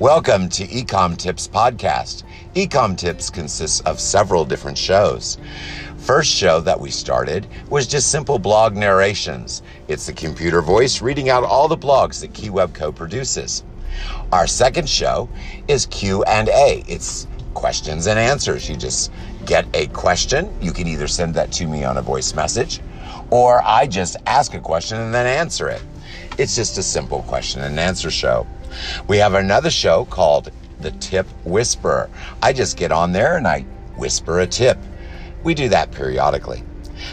Welcome to Ecom Tips Podcast. Ecom Tips consists of several different shows. First show that we started was just simple blog narrations. It's the computer voice reading out all the blogs that KeyWebCo produces. Our second show is Q&A. It's questions and answers. You just get a question. You can either send that to me on a voice message or I just ask a question and then answer it. It's just a simple question and answer show. We have another show called The Tip Whisperer. I just get on there and I whisper a tip. We do that periodically.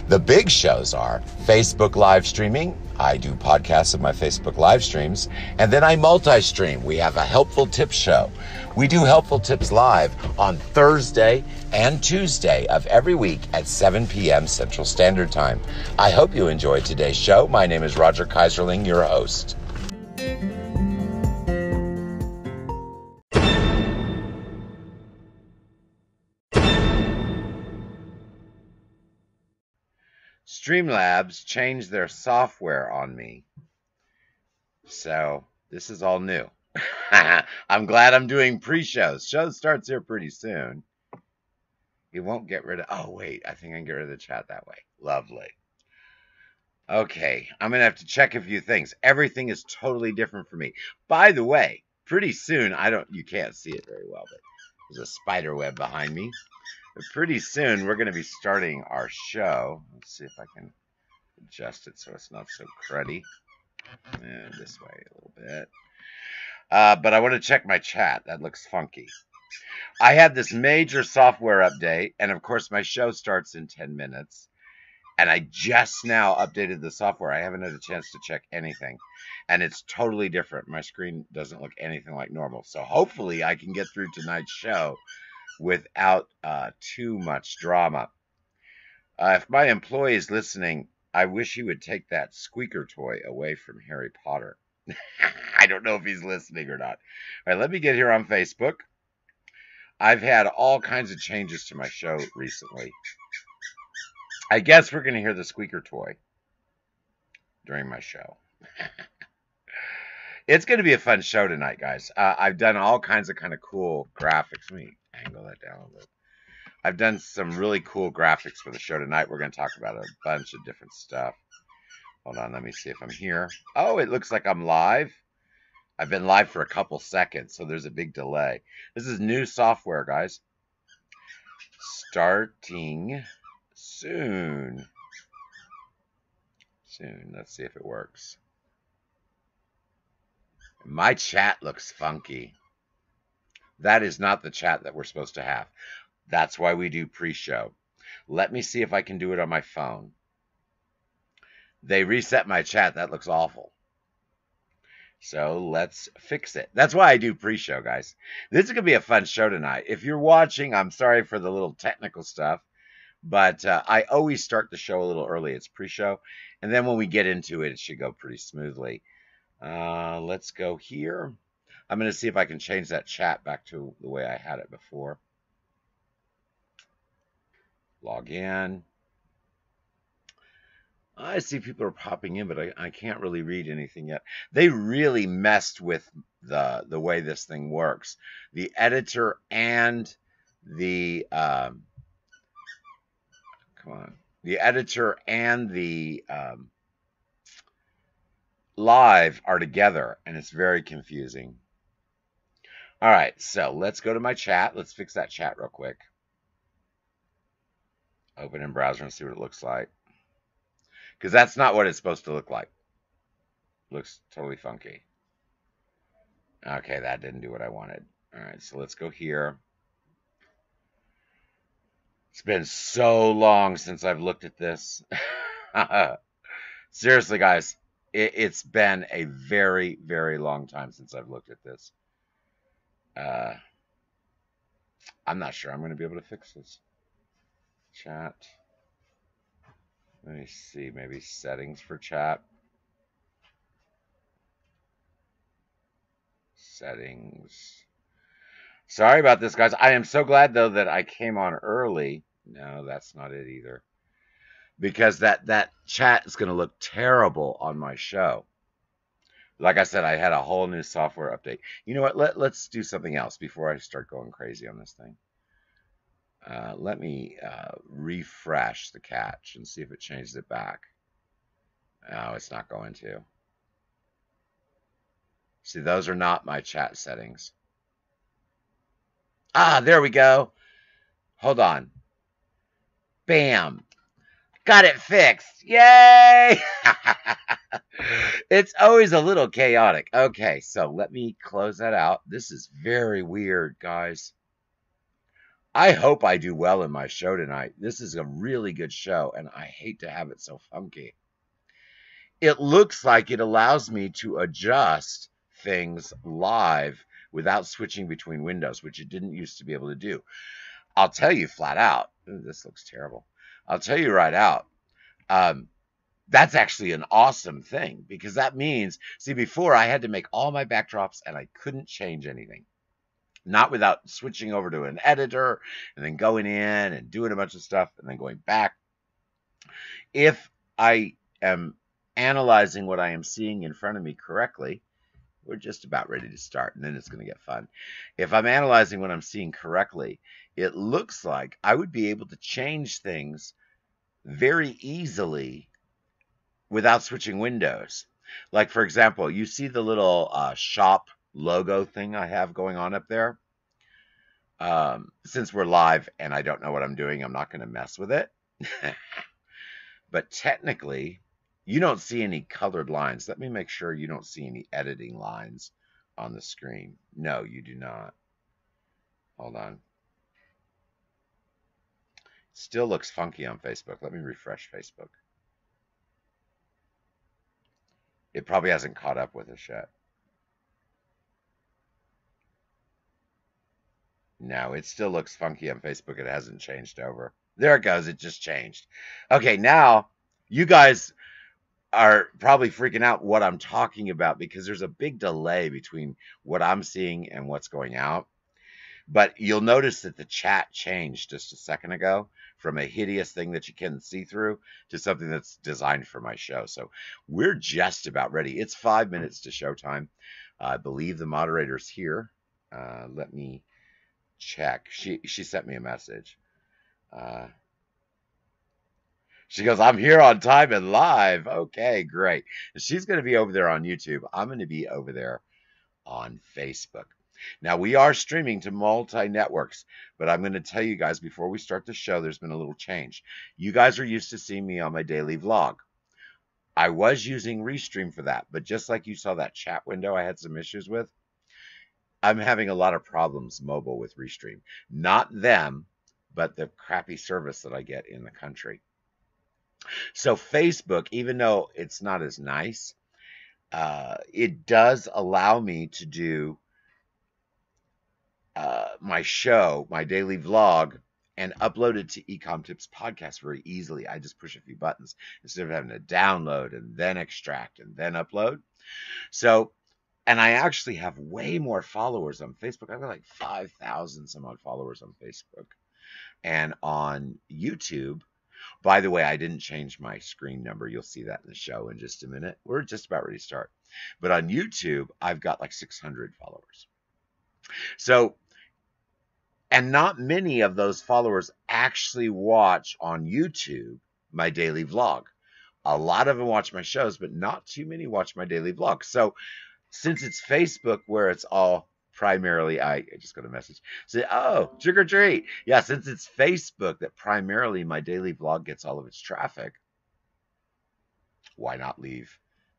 The big shows are Facebook live streaming. I do podcasts of my Facebook live streams, and then I multi stream. We have a helpful tips show. We do helpful tips live on Thursday and Tuesday of every week at 7 p.m. Central Standard Time. I hope you enjoyed today's show. My name is Roger Keyserling, your host. Streamlabs changed their software on me. So this is all new. I'm glad I'm doing pre-shows. Show starts here pretty soon. You won't get rid of. Oh wait, I think I can get rid of the chat that way. Lovely. Okay, I'm gonna have to check a few things. Everything is totally different for me. By the way, pretty soon I don't. You can't see it very well, but there's a spider web behind me. Pretty soon we're going to be starting our show. Let's see if I can adjust it so it's not so cruddy. And this way a little bit. Uh, but I want to check my chat. That looks funky. I had this major software update, and of course my show starts in 10 minutes. And I just now updated the software. I haven't had a chance to check anything. And it's totally different. My screen doesn't look anything like normal. So hopefully I can get through tonight's show without uh, too much drama. Uh, if my employee is listening, I wish he would take that squeaker toy away from Harry Potter. I don't know if he's listening or not. All right, let me get here on Facebook. I've had all kinds of changes to my show recently. I guess we're going to hear the squeaker toy during my show. it's going to be a fun show tonight, guys. Uh, I've done all kinds of kind of cool graphics. Let me angle that down a little. I've done some really cool graphics for the show tonight. We're going to talk about a bunch of different stuff. Hold on, let me see if I'm here. Oh, it looks like I'm live. I've been live for a couple seconds, so there's a big delay. This is new software, guys. Starting soon. Soon. Let's see if it works. My chat looks funky. That is not the chat that we're supposed to have. That's why we do pre-show. Let me see if I can do it on my phone. They reset my chat. That looks awful. So let's fix it. That's why I do pre-show, guys. This is going to be a fun show tonight. If you're watching, I'm sorry for the little technical stuff, but uh, I always start the show a little early. It's pre-show, and then when we get into it, it should go pretty smoothly. Uh, let's go here. I'm going to see if I can change that chat back to the way I had it before. Log in. I see people are popping in, but I, I can't really read anything yet. They really messed with the the way this thing works. The editor and the um, come on, the editor and the um, live are together, and it's very confusing. All right, so let's go to my chat. Let's fix that chat real quick. Open in browser and see what it looks like. Because that's not what it's supposed to look like. Looks totally funky. Okay, that didn't do what I wanted. All right, so let's go here. It's been so long since I've looked at this. Seriously, guys, it, has been a very, very long time since I've looked at this. Uh, I'm not sure I'm going to be able to fix this. Chat. Let me see, maybe settings for chat. Settings. Sorry about this, guys. I am so glad, though, that I came on early. No, that's not it either. Because that, that chat is going to look terrible on my show. like I said, I had a whole new software update. You know what? Let, let's do something else before I start going crazy on this thing. Uh, let me uh, refresh the catch and see if it changes it back. No, it's not going to. See, those are not my chat settings. Ah, there we go. Hold on. Bam. Got it fixed. Yay! it's always a little chaotic. Okay, so let me close that out. This is very weird, guys. I hope I do well in my show tonight. This is a really good show, and I hate to have it so funky. It looks like it allows me to adjust things live without switching between windows, which it didn't used to be able to do. I'll tell you flat out, this looks terrible. I'll tell you right out. Um, that's actually an awesome thing because that means, see, before I had to make all my backdrops and I couldn't change anything. Not without switching over to an editor and then going in and doing a bunch of stuff and then going back. If I am analyzing what I am seeing in front of me correctly, we're just about ready to start and then it's going to get fun. If I'm analyzing what I'm seeing correctly, it looks like I would be able to change things very easily without switching windows. Like, for example, you see the little uh, shop logo thing I have going on up there? Um, since we're live and I don't know what I'm doing, I'm not going to mess with it. but technically, you don't see any colored lines. Let me make sure you don't see any editing lines on the screen. No, you do not. Hold on. Still looks funky on Facebook. Let me refresh Facebook. It probably hasn't caught up with us yet. No, it still looks funky on Facebook. It hasn't changed over. There it goes. It just changed. Okay, now you guys are probably freaking out what I'm talking about because there's a big delay between what I'm seeing and what's going out. But you'll notice that the chat changed just a second ago from a hideous thing that you can see through to something that's designed for my show. So we're just about ready. It's five minutes to showtime. I believe the moderator's here. Uh, let me check. She she sent me a message. Uh, she goes, I'm here on time and live. Okay, great. She's going to be over there on YouTube. I'm going to be over there on Facebook. Now, we are streaming to multi networks, but I'm going to tell you guys before we start the show, there's been a little change. You guys are used to seeing me on my daily vlog. I was using Restream for that, but just like you saw that chat window I had some issues with, I'm having a lot of problems mobile with Restream. Not them, but the crappy service that I get in the country. So Facebook, even though it's not as nice, uh, it does allow me to do uh, my show, my daily vlog, and upload it to Ecom Tips podcast very easily. I just push a few buttons instead of having to download and then extract and then upload. So, and I actually have way more followers on Facebook. I've got like 5,000 some odd followers on Facebook. And on YouTube, by the way, I didn't change my screen number. You'll see that in the show in just a minute. We're just about ready to start. But on YouTube, I've got like 600 followers. So, and not many of those followers actually watch on YouTube my daily vlog. A lot of them watch my shows, but not too many watch my daily vlog. So, since it's Facebook where it's all primarily, I, I just got a message. Say, oh, trick or treat. Yeah, since it's Facebook that primarily my daily vlog gets all of its traffic, why not leave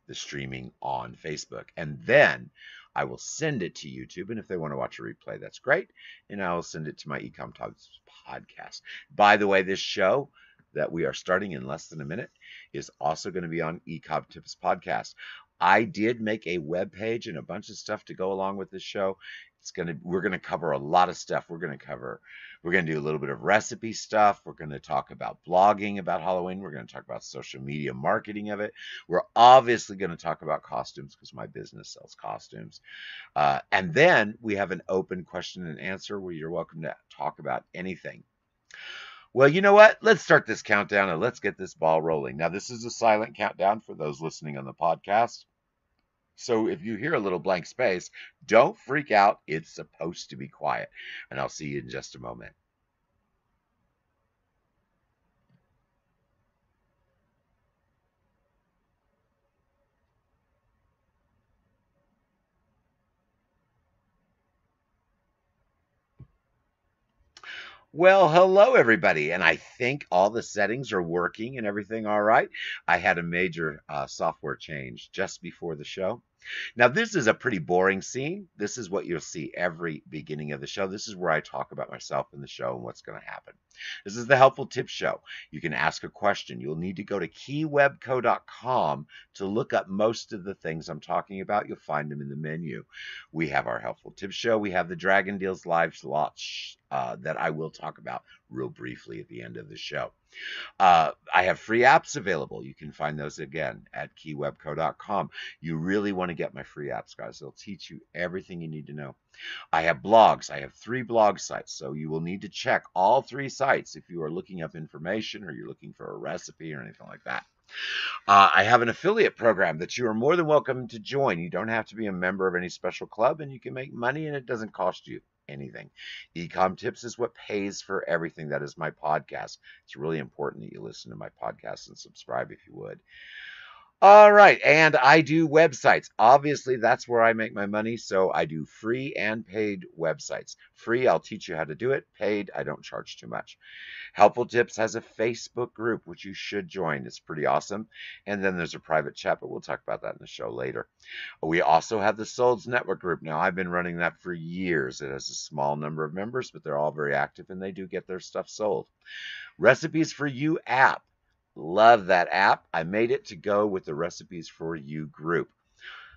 the streaming on Facebook? And then I will send it to YouTube. And if they want to watch a replay, that's great. And I will send it to my Ecom Talks podcast. By the way, this show that we are starting in less than a minute is also going to be on Ecom Tips podcast. I did make a web page and a bunch of stuff to go along with this show. It's gonna we're gonna cover a lot of stuff. We're gonna cover we're gonna do a little bit of recipe stuff. We're gonna talk about blogging about Halloween. We're gonna talk about social media marketing of it. We're obviously gonna talk about costumes because my business sells costumes. Uh, and then we have an open question and answer where you're welcome to talk about anything. Well, you know what? Let's start this countdown and let's get this ball rolling. Now, this is a silent countdown for those listening on the podcast. So if you hear a little blank space, don't freak out. It's supposed to be quiet. And I'll see you in just a moment. Well, hello everybody, and I think all the settings are working and everything all right. I had a major uh, software change just before the show. Now, this is a pretty boring scene. This is what you'll see every beginning of the show. This is where I talk about myself in the show and what's going to happen. This is the Helpful Tips Show. You can ask a question. You'll need to go to keywebco.com to look up most of the things I'm talking about. You'll find them in the menu. We have our Helpful Tips Show. We have the Dragon Deals Live slots uh, that I will talk about real briefly at the end of the show. Uh, I have free apps available. You can find those again at keywebco.com. You really want to get my free apps, guys. They'll teach you everything you need to know. I have blogs. I have three blog sites. So you will need to check all three sites if you are looking up information or you're looking for a recipe or anything like that. Uh, I have an affiliate program that you are more than welcome to join. You don't have to be a member of any special club and you can make money and it doesn't cost you anything. Ecom Tips is what pays for everything. That is my podcast. It's really important that you listen to my podcast and subscribe if you would. All right, and I do websites. Obviously, that's where I make my money. So I do free and paid websites. Free, I'll teach you how to do it. Paid, I don't charge too much. Helpful Tips has a Facebook group, which you should join. It's pretty awesome. And then there's a private chat, but we'll talk about that in the show later. We also have the Solds Network group. Now, I've been running that for years. It has a small number of members, but they're all very active and they do get their stuff sold. Recipes for You app Love that app. I made it to go with the Recipes for You group.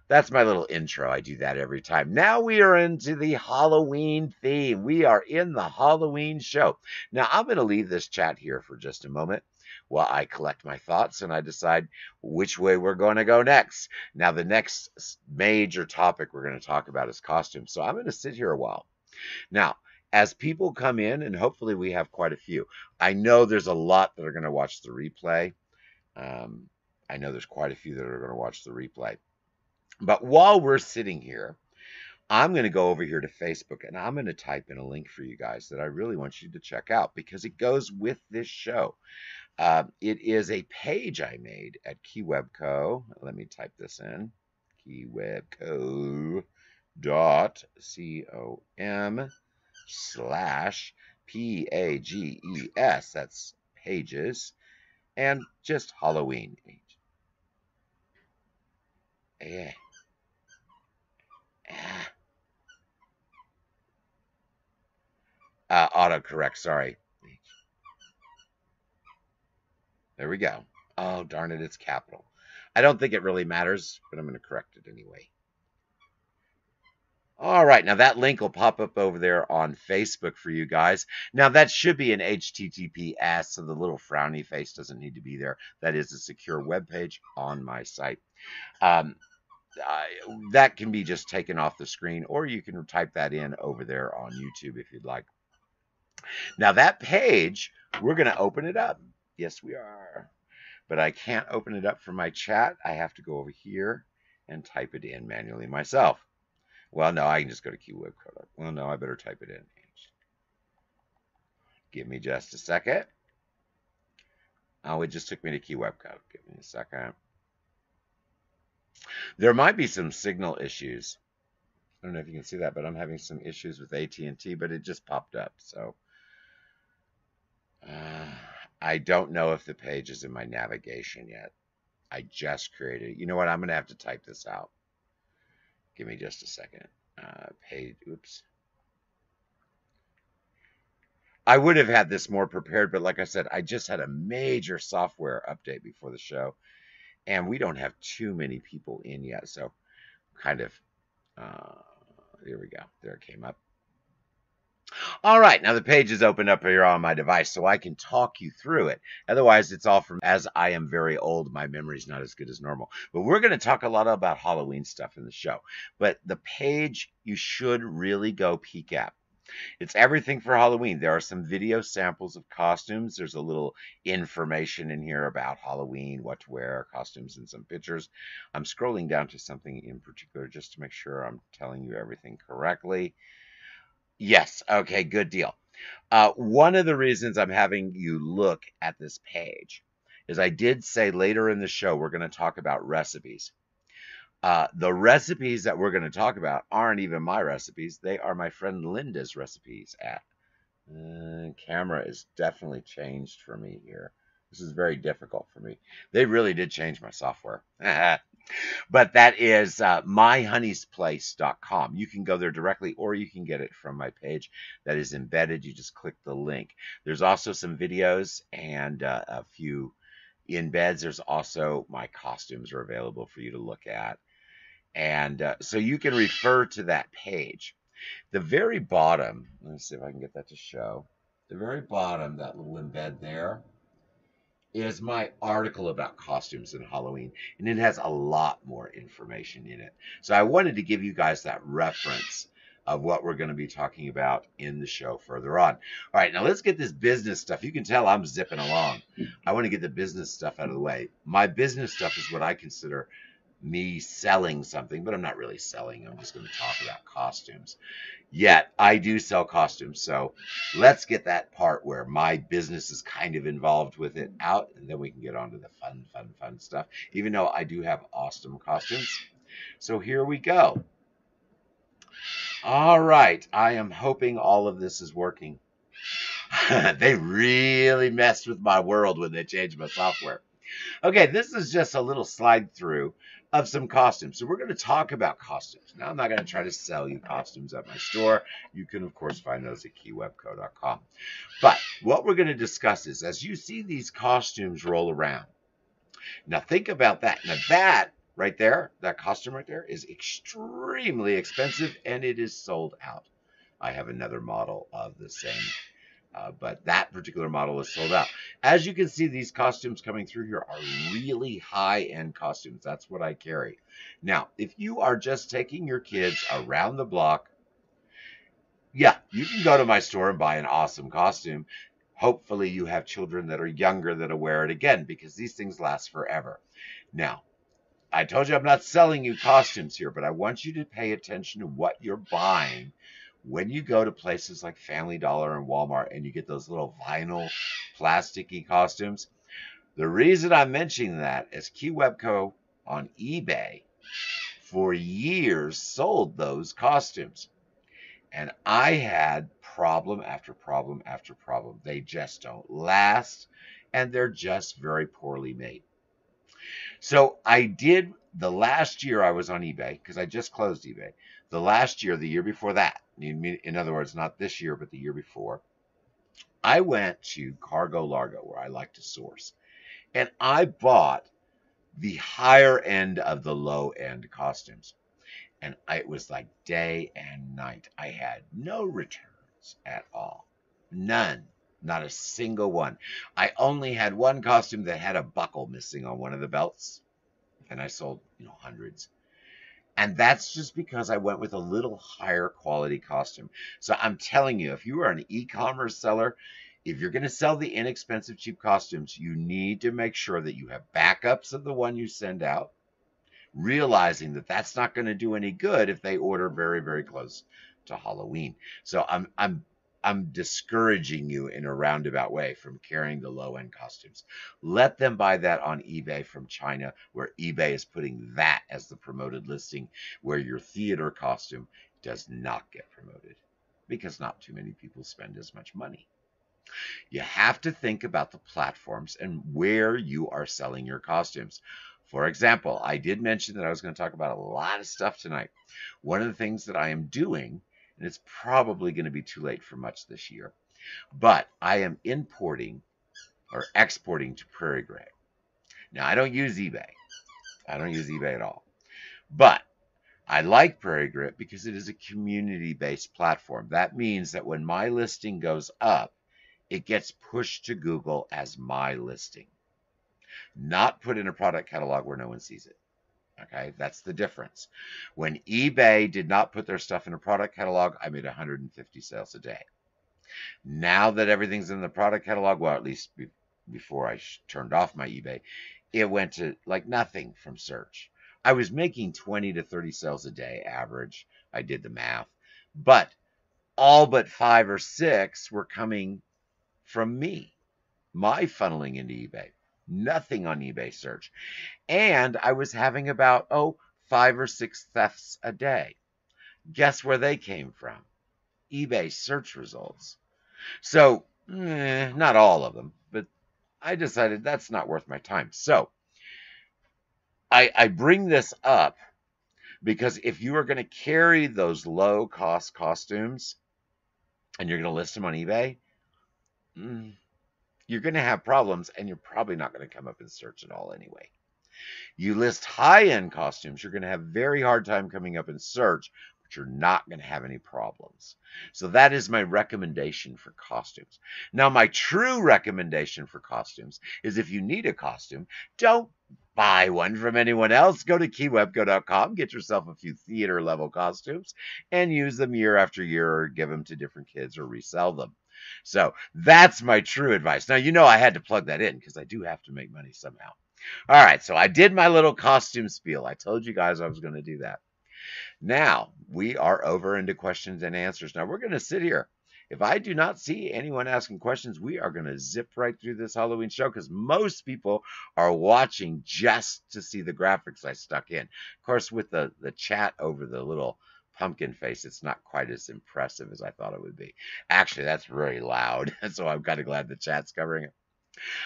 That's my little intro. I do that every time. Now we are into the Halloween theme. We are in the Halloween show. Now I'm going to leave this chat here for just a moment while I collect my thoughts and I decide which way we're going to go next. Now, the next major topic we're going to talk about is costumes. So I'm going to sit here a while. Now, as people come in, and hopefully we have quite a few. I know there's a lot that are going to watch the replay. Um, I know there's quite a few that are going to watch the replay. But while we're sitting here, I'm going to go over here to Facebook and I'm going to type in a link for you guys that I really want you to check out because it goes with this show. Uh, it is a page I made at KeyWebCo. Let me type this in. KeyWebCo dot C O M slash P A G E S. That's pages. And just Halloween. Yeah. Ah. Uh, autocorrect, sorry. There we go. Oh, darn it, it's capital. I don't think it really matters, but I'm going to correct it anyway. All right, now that link will pop up over there on Facebook for you guys. Now that should be an HTTPS, so the little frowny face doesn't need to be there. That is a secure web page on my site. Um, that can be just taken off the screen, or you can type that in over there on YouTube if you'd like. Now that page, we're going to open it up. Yes, we are. But I can't open it up from my chat. I have to go over here and type it in manually myself. Well, no, I can just go to keyweb code. Well, no, I better type it in. Give me just a second. Oh, it just took me to keyweb code. Give me a second. There might be some signal issues. I don't know if you can see that, but I'm having some issues with AT&T, but it just popped up. So uh, I don't know if the page is in my navigation yet. I just created it. You know what? I'm going to have to type this out. Give me just a second. Uh, page, oops. I would have had this more prepared, but like I said, I just had a major software update before the show, and we don't have too many people in yet, so kind of, uh, here we go. There it came up. All right, now the page is opened up here on my device, so I can talk you through it. Otherwise, it's all from as I am very old, my memory's not as good as normal. But we're going to talk a lot about Halloween stuff in the show. But the page you should really go peek at. It's everything for Halloween. There are some video samples of costumes. There's a little information in here about Halloween, what to wear, costumes, and some pictures. I'm scrolling down to something in particular just to make sure I'm telling you everything correctly. Yes, okay, good deal. Uh, one of the reasons I'm having you look at this page is I did say later in the show we're going to talk about recipes. Uh, the recipes that we're going to talk about aren't even my recipes. They are my friend Linda's recipes at. Uh, camera is definitely changed for me here. This is very difficult for me. They really did change my software. but that is uh, myhoneysplace.com. You can go there directly or you can get it from my page that is embedded. You just click the link. There's also some videos and uh, a few embeds. There's also my costumes are available for you to look at. And uh, so you can refer to that page. The very bottom, let me see if I can get that to show. The very bottom, that little embed there, is my article about costumes and Halloween, and it has a lot more information in it. So I wanted to give you guys that reference of what we're going to be talking about in the show further on. All right, now let's get this business stuff. You can tell I'm zipping along. I want to get the business stuff out of the way. My business stuff is what I consider me selling something, but I'm not really selling. I'm just going to talk about costumes. Yet I do sell costumes. So let's get that part where my business is kind of involved with it out, and then we can get on to the fun, fun, fun stuff, even though I do have awesome costumes. So here we go. All right. I am hoping all of this is working. they really messed with my world when they changed my software. Okay, this is just a little slide through of some costumes. So we're going to talk about costumes. Now, I'm not going to try to sell you costumes at my store. You can, of course, find those at keywebco.com. But what we're going to discuss is as you see these costumes roll around, now think about that. Now, that right there, that costume right there, is extremely expensive and it is sold out. I have another model of the same uh, but that particular model is sold out. As you can see, these costumes coming through here are really high-end costumes. That's what I carry. Now, if you are just taking your kids around the block, yeah, you can go to my store and buy an awesome costume. Hopefully you have children that are younger that'll wear it again because these things last forever. Now, I told you I'm not selling you costumes here, but I want you to pay attention to what you're buying when you go to places like Family Dollar and Walmart and you get those little vinyl plasticky costumes, the reason I'm mentioning that is KeyWebCo on eBay for years sold those costumes. And I had problem after problem after problem. They just don't last and they're just very poorly made. So I did the last year I was on eBay because I just closed eBay. The last year, the year before that, in other words, not this year, but the year before, I went to Cargo Largo where I like to source and I bought the higher end of the low end costumes. And I, it was like day and night. I had no returns at all. None. Not a single one. I only had one costume that had a buckle missing on one of the belts. And I sold, you know, hundreds. And that's just because I went with a little higher quality costume. So I'm telling you, if you are an e-commerce seller, if you're going to sell the inexpensive cheap costumes, you need to make sure that you have backups of the one you send out, realizing that that's not going to do any good if they order very, very close to Halloween. So I'm I'm I'm discouraging you in a roundabout way from carrying the low end costumes. Let them buy that on eBay from China, where eBay is putting that as the promoted listing, where your theater costume does not get promoted because not too many people spend as much money. You have to think about the platforms and where you are selling your costumes. For example, I did mention that I was going to talk about a lot of stuff tonight. One of the things that I am doing and it's probably going to be too late for much this year. But I am importing or exporting to Prairie Grit. Now, I don't use eBay. I don't use eBay at all. But I like Prairie Grit because it is a community based platform. That means that when my listing goes up, it gets pushed to Google as my listing, not put in a product catalog where no one sees it. Okay, that's the difference. When eBay did not put their stuff in a product catalog, I made 150 sales a day. Now that everything's in the product catalog, well, at least be, before I turned off my eBay, it went to like nothing from search. I was making 20 to 30 sales a day average. I did the math, but all but five or six were coming from me, my funneling into eBay. Nothing on eBay search. And I was having about, oh, five or six thefts a day. Guess where they came from? eBay search results. So, eh, not all of them, but I decided that's not worth my time. So, I, I bring this up because if you are going to carry those low cost costumes and you're going to list them on eBay, mm, you're going to have problems and you're probably not going to come up in search at all anyway. You list high end costumes, you're going to have very hard time coming up in search, but you're not going to have any problems. So that is my recommendation for costumes. Now, my true recommendation for costumes is if you need a costume, don't buy one from anyone else. Go to keywebco.com, get yourself a few theater level costumes, and use them year after year or give them to different kids or resell them. So that's my true advice. Now, you know, I had to plug that in because I do have to make money somehow. All right, so I did my little costume spiel. I told you guys I was going to do that. Now we are over into questions and answers. Now we're going to sit here. If I do not see anyone asking questions, we are going to zip right through this Halloween show because most people are watching just to see the graphics I stuck in. Of course, with the, the chat over the little pumpkin face, it's not quite as impressive as I thought it would be. Actually, that's really loud, so I'm kind of glad the chat's covering it.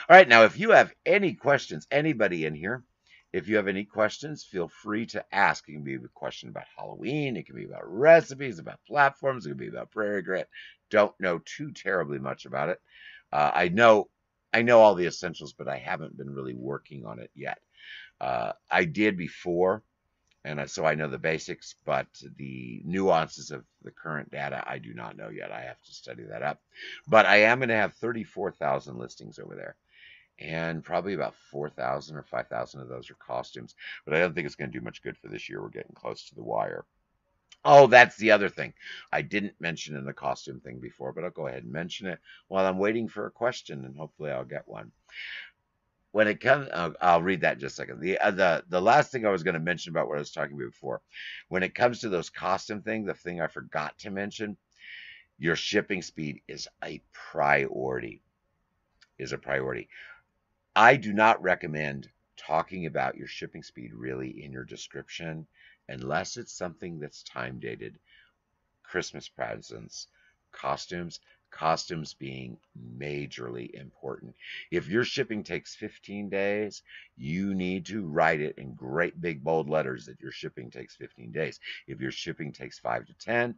All right, now if you have any questions, anybody in here, if you have any questions, feel free to ask. It can be a question about Halloween, it can be about recipes, about platforms, it can be about Prairie Grit. Don't know too terribly much about it. Uh, I know I know all the essentials, but I haven't been really working on it yet. Uh, I did before and uh, so I know the basics, but the nuances of the current data I do not know yet. I have to study that up. But I am going to have 34,000 listings over there. And probably about 4,000 or 5,000 of those are costumes. But I don't think it's going to do much good for this year. We're getting close to the wire. Oh, that's the other thing. I didn't mention in the costume thing before, but I'll go ahead and mention it while I'm waiting for a question, and hopefully I'll get one when it comes, uh, I'll read that in just a second. The uh, the the last thing I was going to mention about what I was talking about before, when it comes to those costume things, the thing I forgot to mention, your shipping speed is a priority. Is a priority. I do not recommend talking about your shipping speed really in your description unless it's something that's time dated. Christmas presents, costumes, costumes being majorly important. If your shipping takes 15 days, you need to write it in great big bold letters that your shipping takes 15 days. If your shipping takes 5 to 10,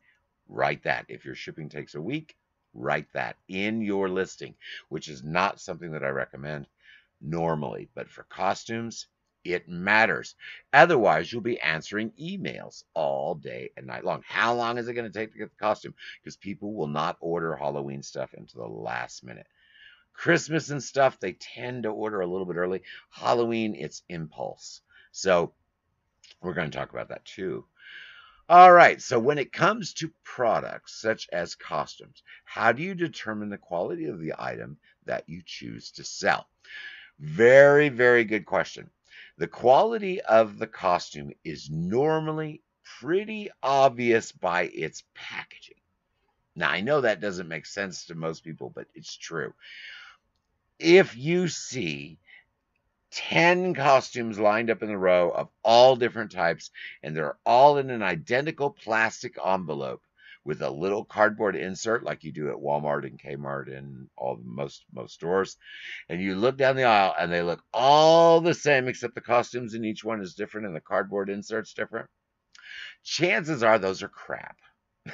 write that. If your shipping takes a week, write that in your listing, which is not something that I recommend normally. But for costumes, it matters. Otherwise, you'll be answering emails all day and night long. How long is it going to take to get the costume? Because people will not order Halloween stuff until the last minute. Christmas and stuff, they tend to order a little bit early. Halloween, it's impulse. So we're going to talk about that too. All right, so when it comes to products such as costumes, how do you determine the quality of the item that you choose to sell? Very, very good question. The quality of the costume is normally pretty obvious by its packaging. Now, I know that doesn't make sense to most people, but it's true. If you see 10 costumes lined up in a row of all different types, and they're all in an identical plastic envelope, with a little cardboard insert like you do at Walmart and Kmart and all most most stores. And you look down the aisle and they look all the same except the costumes in each one is different and the cardboard insert's different. Chances are those are crap.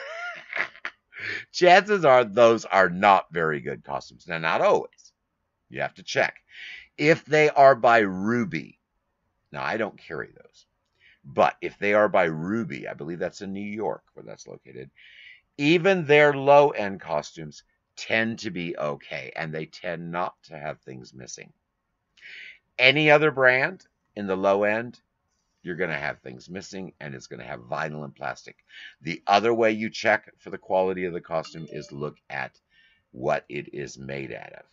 Chances are those are not very good costumes. Now, not always. You have to check. If they are by Ruby, now I don't carry those. But if they are by Ruby, I believe that's in New York where that's located, even their low end costumes tend to be okay and they tend not to have things missing. Any other brand in the low end, you're going to have things missing and it's going to have vinyl and plastic. The other way you check for the quality of the costume is look at what it is made out of.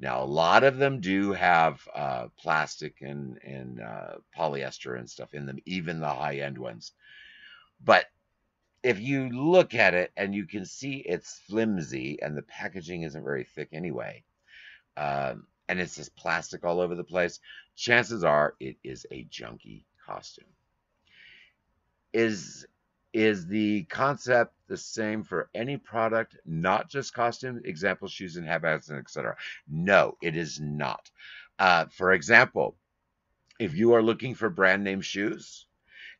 Now, a lot of them do have uh, plastic and, and uh, polyester and stuff in them, even the high end ones. But if you look at it and you can see it's flimsy and the packaging isn't very thick anyway, um, and it's just plastic all over the place, chances are it is a junky costume. Is is the concept the same for any product, not just costumes, example, shoes and handbags, and etc.? No, it is not. Uh, for example, if you are looking for brand name shoes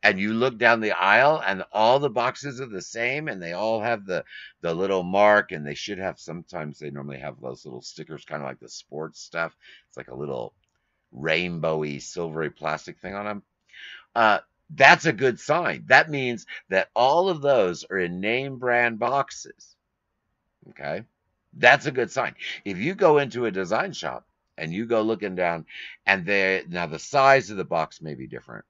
and you look down the aisle and all the boxes are the same and they all have the the little mark and they should have sometimes they normally have those little stickers kind of like the sports stuff it's like a little rainbowy silvery plastic thing on them uh, that's a good sign. That means that all of those are in name brand boxes. Okay. That's a good sign. If you go into a design shop and you go looking down and they now the size of the box may be different,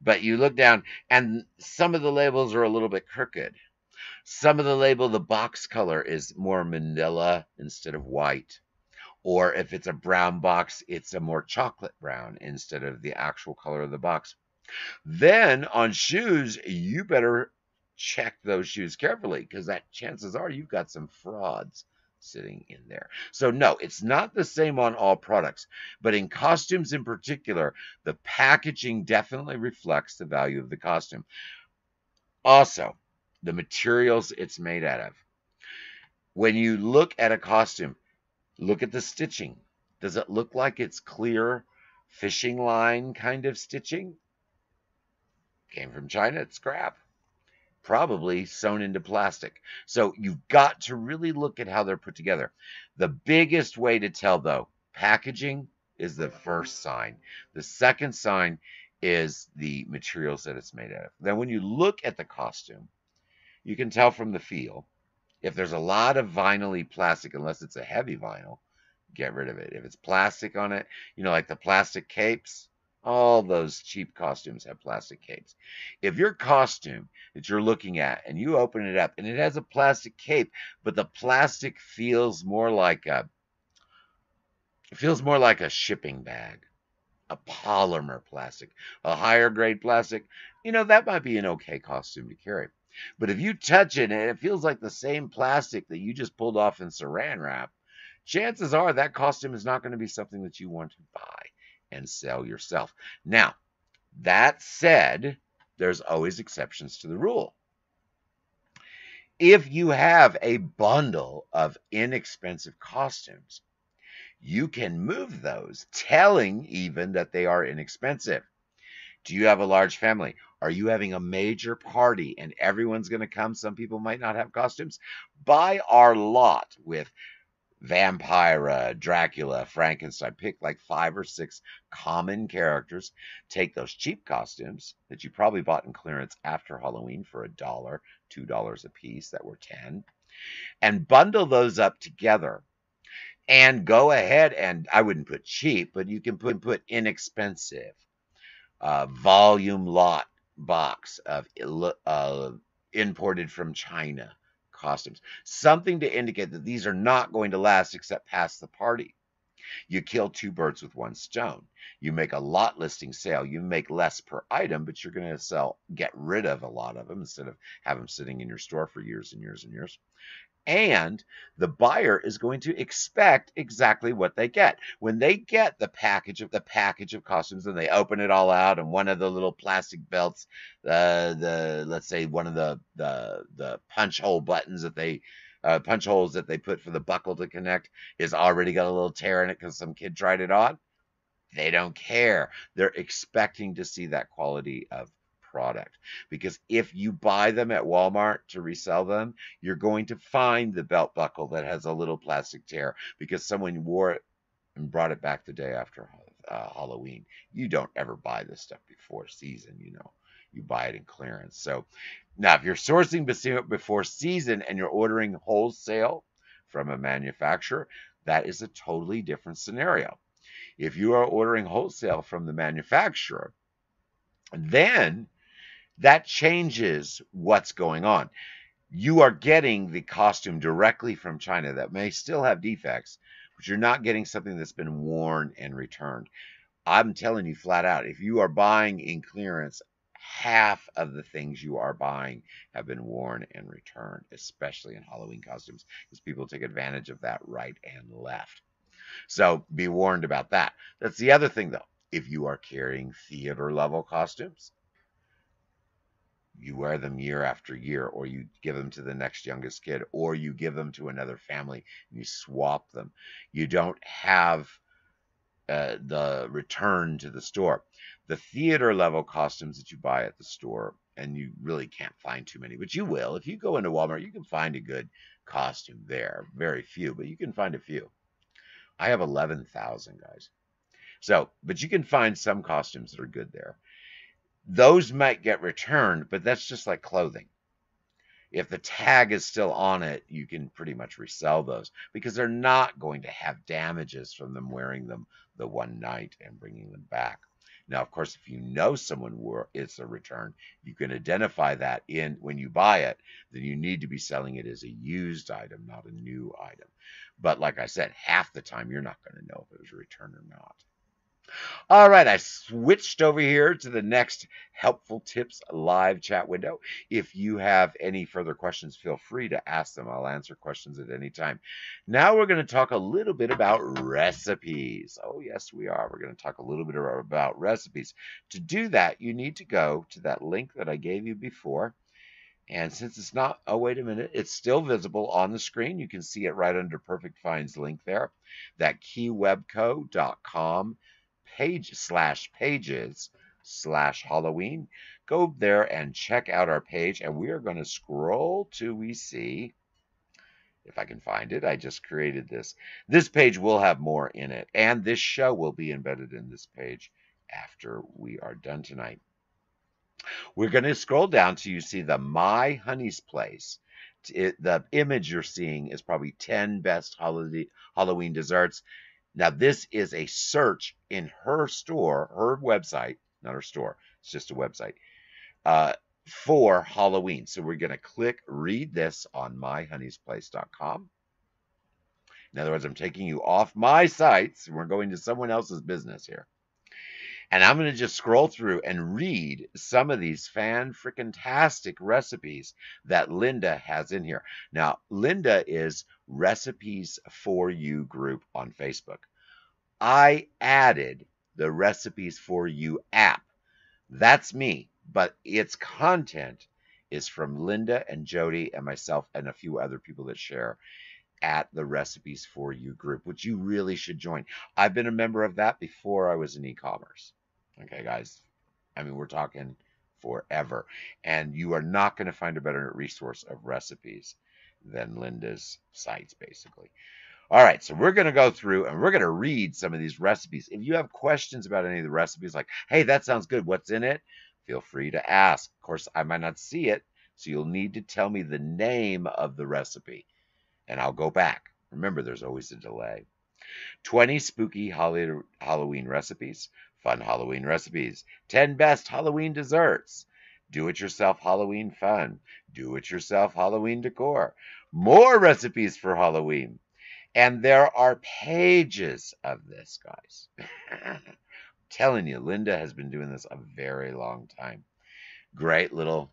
but you look down and some of the labels are a little bit crooked. Some of the label, the box color is more manila instead of white. Or if it's a brown box, it's a more chocolate brown instead of the actual color of the box. Then on shoes, you better check those shoes carefully because that chances are you've got some frauds sitting in there. So no, it's not the same on all products, but in costumes in particular, the packaging definitely reflects the value of the costume. Also, the materials it's made out of. When you look at a costume, look at the stitching. Does it look like it's clear fishing line kind of stitching? Came from China, it's scrap. Probably sewn into plastic. So you've got to really look at how they're put together. The biggest way to tell, though, packaging is the first sign. The second sign is the materials that it's made out of. Then when you look at the costume, you can tell from the feel. If there's a lot of vinyl plastic, unless it's a heavy vinyl, get rid of it. If it's plastic on it, you know, like the plastic capes, all those cheap costumes have plastic capes. If your costume that you're looking at and you open it up and it has a plastic cape, but the plastic feels more like a feels more like a shipping bag, a polymer plastic, a higher grade plastic, you know, that might be an okay costume to carry. But if you touch it and it feels like the same plastic that you just pulled off in saran wrap, chances are that costume is not going to be something that you want to buy and sell yourself. Now, that said, there's always exceptions to the rule. If you have a bundle of inexpensive costumes, you can move those, telling even that they are inexpensive. Do you have a large family? Are you having a major party and everyone's going to come? Some people might not have costumes. Buy our lot with Vampira, Dracula, Frankenstein. Pick like five or six common characters. Take those cheap costumes that you probably bought in clearance after Halloween for a dollar, two dollars a piece that were 10, and bundle those up together. And go ahead and I wouldn't put cheap, but you can put put inexpensive uh, volume lot box of uh, imported from China costumes. Something to indicate that these are not going to last except past the party. You kill two birds with one stone. You make a lot listing sale. You make less per item, but you're going to sell, get rid of a lot of them instead of have them sitting in your store for years and years and years and the buyer is going to expect exactly what they get. When they get the package of the package of costumes and they open it all out and one of the little plastic belts, uh, the let's say one of the the the punch hole buttons that they uh, punch holes that they put for the buckle to connect is already got a little tear in it because some kid tried it on. They don't care. They're expecting to see that quality of product. Because if you buy them at Walmart to resell them, you're going to find the belt buckle that has a little plastic tear because someone wore it and brought it back the day after uh, Halloween. You don't ever buy this stuff before season, you know. You buy it in clearance. So now, if you're sourcing before season and you're ordering wholesale from a manufacturer, that is a totally different scenario. If you are ordering wholesale from the manufacturer, then that changes what's going on. You are getting the costume directly from China that may still have defects, but you're not getting something that's been worn and returned. I'm telling you flat out, if you are buying in clearance, half of the things you are buying have been worn and returned, especially in Halloween costumes, because people take advantage of that right and left. So be warned about that. That's the other thing, though. If you are carrying theater level costumes, you wear them year after year, or you give them to the next youngest kid, or you give them to another family and you swap them. You don't have uh, the return to the store. The theater level costumes that you buy at the store, and you really can't find too many, but you will. If you go into Walmart, you can find a good costume there. Very few, but you can find a few. I have 11,000 guys. So, but you can find some costumes that are good there. Those might get returned, but that's just like clothing. If the tag is still on it, you can pretty much resell those because they're not going to have damages from them wearing them the one night and bringing them back. Now, of course, if you know someone were it's a return, you can identify that in when you buy it. Then you need to be selling it as a used item, not a new item. But like I said, half the time you're not going to know if it was a return or not. All right, I switched over here to the next helpful tips live chat window. If you have any further questions, feel free to ask them. I'll answer questions at any time. Now we're going to talk a little bit about recipes. Oh, yes, we are. We're going to talk a little bit about recipes. To do that, you need to go to that link that I gave you before. And since it's not, oh, wait a minute, it's still visible on the screen. You can see it right under Perfect Finds link there. That keywebco.com page slash pages slash Halloween. Go there and check out our page, and we are going to scroll to we see. If I can find it, I just created this. This page will have more in it, and this show will be embedded in this page after we are done tonight. We're going to scroll down to you see the My Honey's Place. It, the image you're seeing is probably 10 best holiday, Halloween desserts. Now, this is a search in her store, her website, not her store, it's just a website, uh, for Halloween. So we're going to click read this on myhoneysplace.com. In other words, I'm taking you off my sites. We're going to someone else's business here. And I'm going to just scroll through and read some of these fan freaking tastic recipes that Linda has in here. Now, Linda is Recipes for You group on Facebook. I added the Recipes for You app. That's me, but its content is from Linda and Jody and myself and a few other people that share at the Recipes for You group, which you really should join. I've been a member of that before I was in e commerce. Okay, guys. I mean, we're talking forever. And you are not going to find a better resource of recipes than Linda's sites, basically. All right, so we're going to go through and we're going to read some of these recipes. If you have questions about any of the recipes, like, hey, that sounds good, what's in it? Feel free to ask. Of course, I might not see it, so you'll need to tell me the name of the recipe, and I'll go back. Remember, there's always a delay. 20 spooky Halloween recipes, Fun Halloween recipes. 10 best Halloween desserts. Do it yourself Halloween fun. Do it yourself Halloween decor. More recipes for Halloween. And there are pages of this, guys. telling you, Linda has been doing this a very long time. Great little,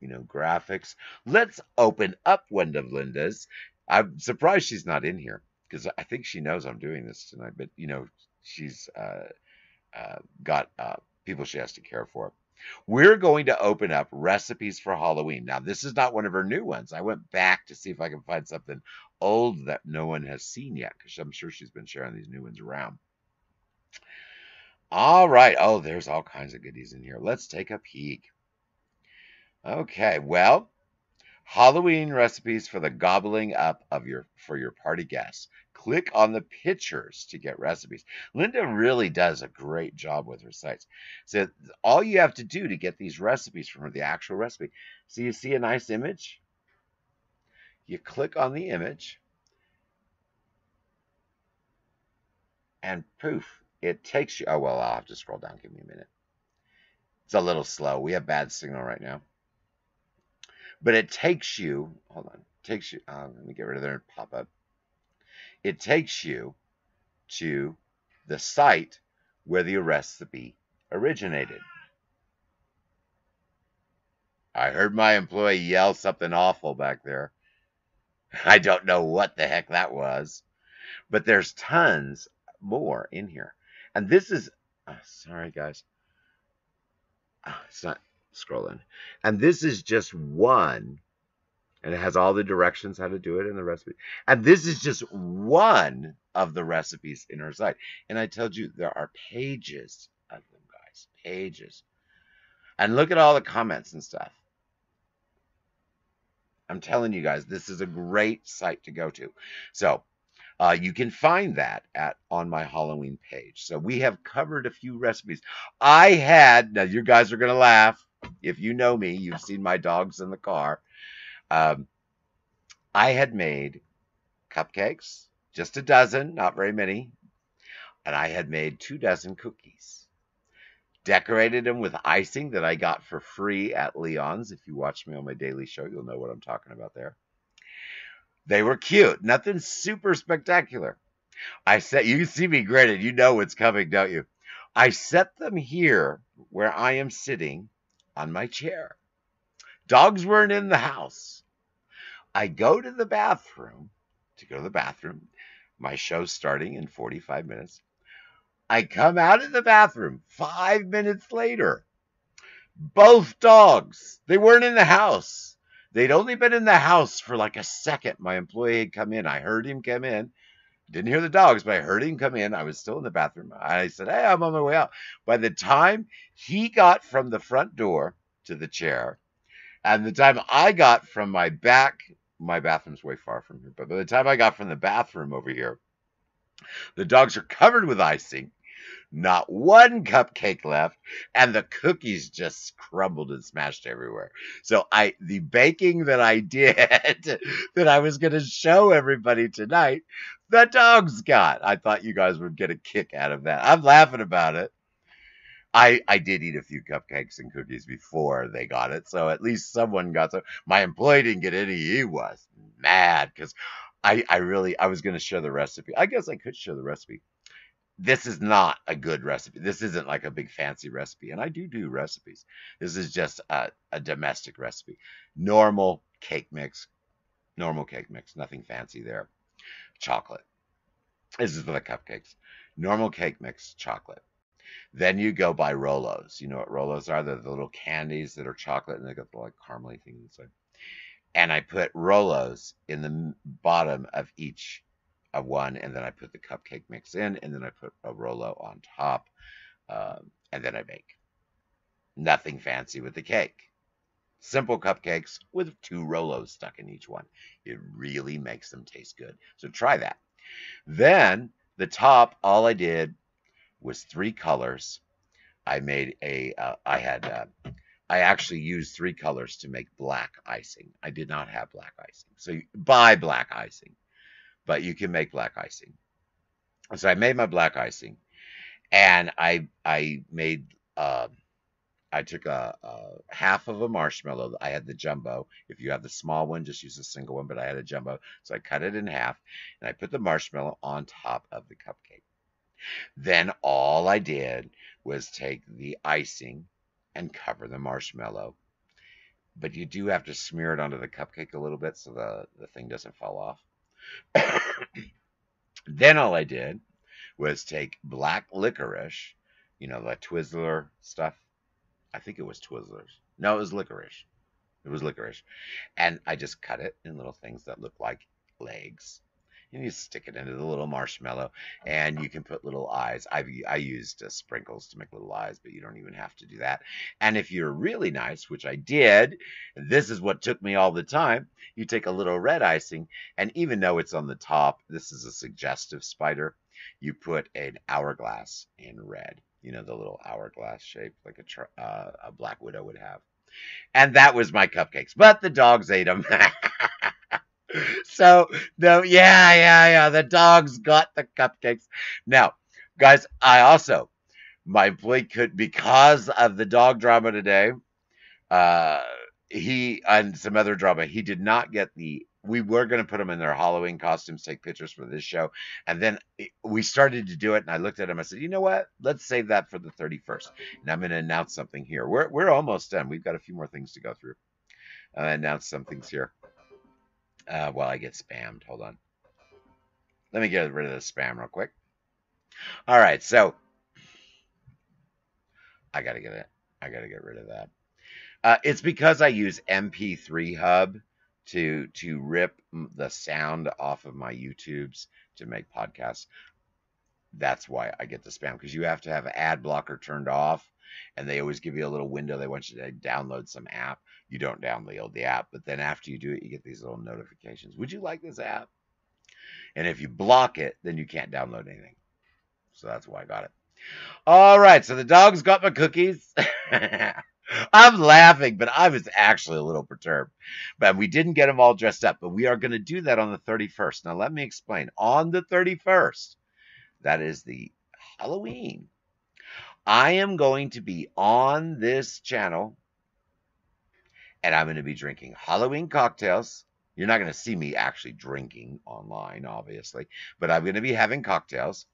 you know, graphics. Let's open up one of Linda's. I'm surprised she's not in here because I think she knows I'm doing this tonight. But you know, she's uh, uh, got uh, people she has to care for. We're going to open up recipes for Halloween. Now, this is not one of her new ones. I went back to see if I can find something old that no one has seen yet, because I'm sure she's been sharing these new ones around. All right. Oh, there's all kinds of goodies in here. Let's take a peek. Okay. Well, Halloween recipes for the gobbling up of your for your party guests click on the pictures to get recipes. Linda really does a great job with her sites. So all you have to do to get these recipes from her, the actual recipe. So you see a nice image? You click on the image and poof, it takes you. Oh, well, I'll have to scroll down. Give me a minute. It's a little slow. We have bad signal right now. But it takes you, hold on, takes you, uh, let me get rid of their pop up. It takes you to the site where the recipe originated. I heard my employee yell something awful back there. I don't know what the heck that was, but there's tons more in here. And this is, oh, sorry guys, oh, it's not scrolling. And this is just one, and it has all the directions how to do it in the recipe. And this is just one of the recipes in our site. And I told you there are pages of them, guys, pages. And look at all the comments and stuff. I'm telling you guys, this is a great site to go to. So uh, you can find that at on my Halloween page. So we have covered a few recipes. I had now you guys are gonna laugh if you know me. You've seen my dogs in the car. Um, I had made cupcakes, just a dozen, not very many, and I had made two dozen cookies decorated them with icing that I got for free at Leon's. If you watch me on my daily show, you'll know what I'm talking about there. They were cute, nothing super spectacular. I set you see me grinning, you know what's coming, don't you? I set them here where I am sitting on my chair. Dogs weren't in the house. I go to the bathroom to go to the bathroom. My show's starting in 45 minutes. I come out of the bathroom five minutes later. Both dogs, they weren't in the house. They'd only been in the house for like a second. My employee had come in. I heard him come in. Didn't hear the dogs, but I heard him come in. I was still in the bathroom. I said, Hey, I'm on my way out. By the time he got from the front door to the chair, and the time I got from my back, my bathroom's way far from here, but by the time I got from the bathroom over here, the dogs are covered with icing not one cupcake left, and the cookies just crumbled and smashed everywhere. So I the baking that I did that I was going to show everybody tonight, the dogs got. I thought you guys would get a kick out of that. I'm laughing about it. I, I did eat a few cupcakes and cookies before they got it, so at least someone got some. My employee didn't get any. He was mad because I, I really I was going to share the recipe. I guess I could share the recipe this is not a good recipe. This isn't like a big fancy recipe. And I do do recipes. This is just a, a domestic recipe. Normal cake mix. Normal cake mix. Nothing fancy there. Chocolate. This is for the cupcakes. Normal cake mix, chocolate. Then you go buy Rolos. You know what Rolos are? They're the little candies that are chocolate and they got the like caramely thing inside. And I put Rolos in the bottom of each a one, and then I put the cupcake mix in, and then I put a Rolo on top, um, and then I bake. Nothing fancy with the cake. Simple cupcakes with two Rolos stuck in each one. It really makes them taste good. So try that. Then the top, all I did was three colors. I made a. Uh, I had, uh, I actually used three colors to make black icing. I did not have black icing. So you buy black icing but you can make black icing. So I made my black icing, and I I made uh, I took a, a, half of a marshmallow. I had the jumbo. If you have the small one, just use a single one. But I had a jumbo, so I cut it in half, and I put the marshmallow on top of the cupcake. Then all I did was take the icing and cover the marshmallow. But you do have to smear it onto the cupcake a little bit so the, the thing doesn't fall off. then all I did was take black licorice, you know, the Twizzler stuff. I think it was Twizzlers. No, it was licorice. It was licorice. And I just cut it in little things that look like legs and you stick it into the little marshmallow and you can put little eyes. I i used uh, sprinkles to make little eyes but you don't even have to do that. And if you're really nice which i did this is what took me all the time you take a little red icing and even though it's on the top this is a suggestive spider you put an hourglass in red. You know the little hourglass shape like a, uh, a black widow would have. And that was my cupcakes but the dogs ate them so no, yeah, yeah, yeah. The dogs got the cupcakes. Now, guys, I also my boy could because of the dog drama today. Uh, he and some other drama. He did not get the. We were going to put them in their Halloween costumes, take pictures for this show, and then we started to do it. And I looked at him. I said, "You know what? Let's save that for the 31st." And I'm going to announce something here. We're we're almost done. We've got a few more things to go through. I announce some things here. Uh, while I get spammed. Hold on. Let me get rid of the spam real quick. All right, so I gotta get it. I gotta get rid of that. Uh, it's because I use MP3 Hub to to rip the sound off of my YouTubes to make podcasts. That's why I get the spam because you have to have ad blocker turned off, and they always give you a little window. They want you to download some app. You don't download the app, but then after you do it, you get these little notifications. Would you like this app? And if you block it, then you can't download anything. So that's why I got it. All right, so the dog's got my cookies. I'm laughing, but I was actually a little perturbed. But we didn't get them all dressed up, but we are going to do that on the 31st. Now, let me explain. On the 31st, that is the Halloween. I am going to be on this channel and I'm going to be drinking Halloween cocktails. You're not going to see me actually drinking online, obviously, but I'm going to be having cocktails.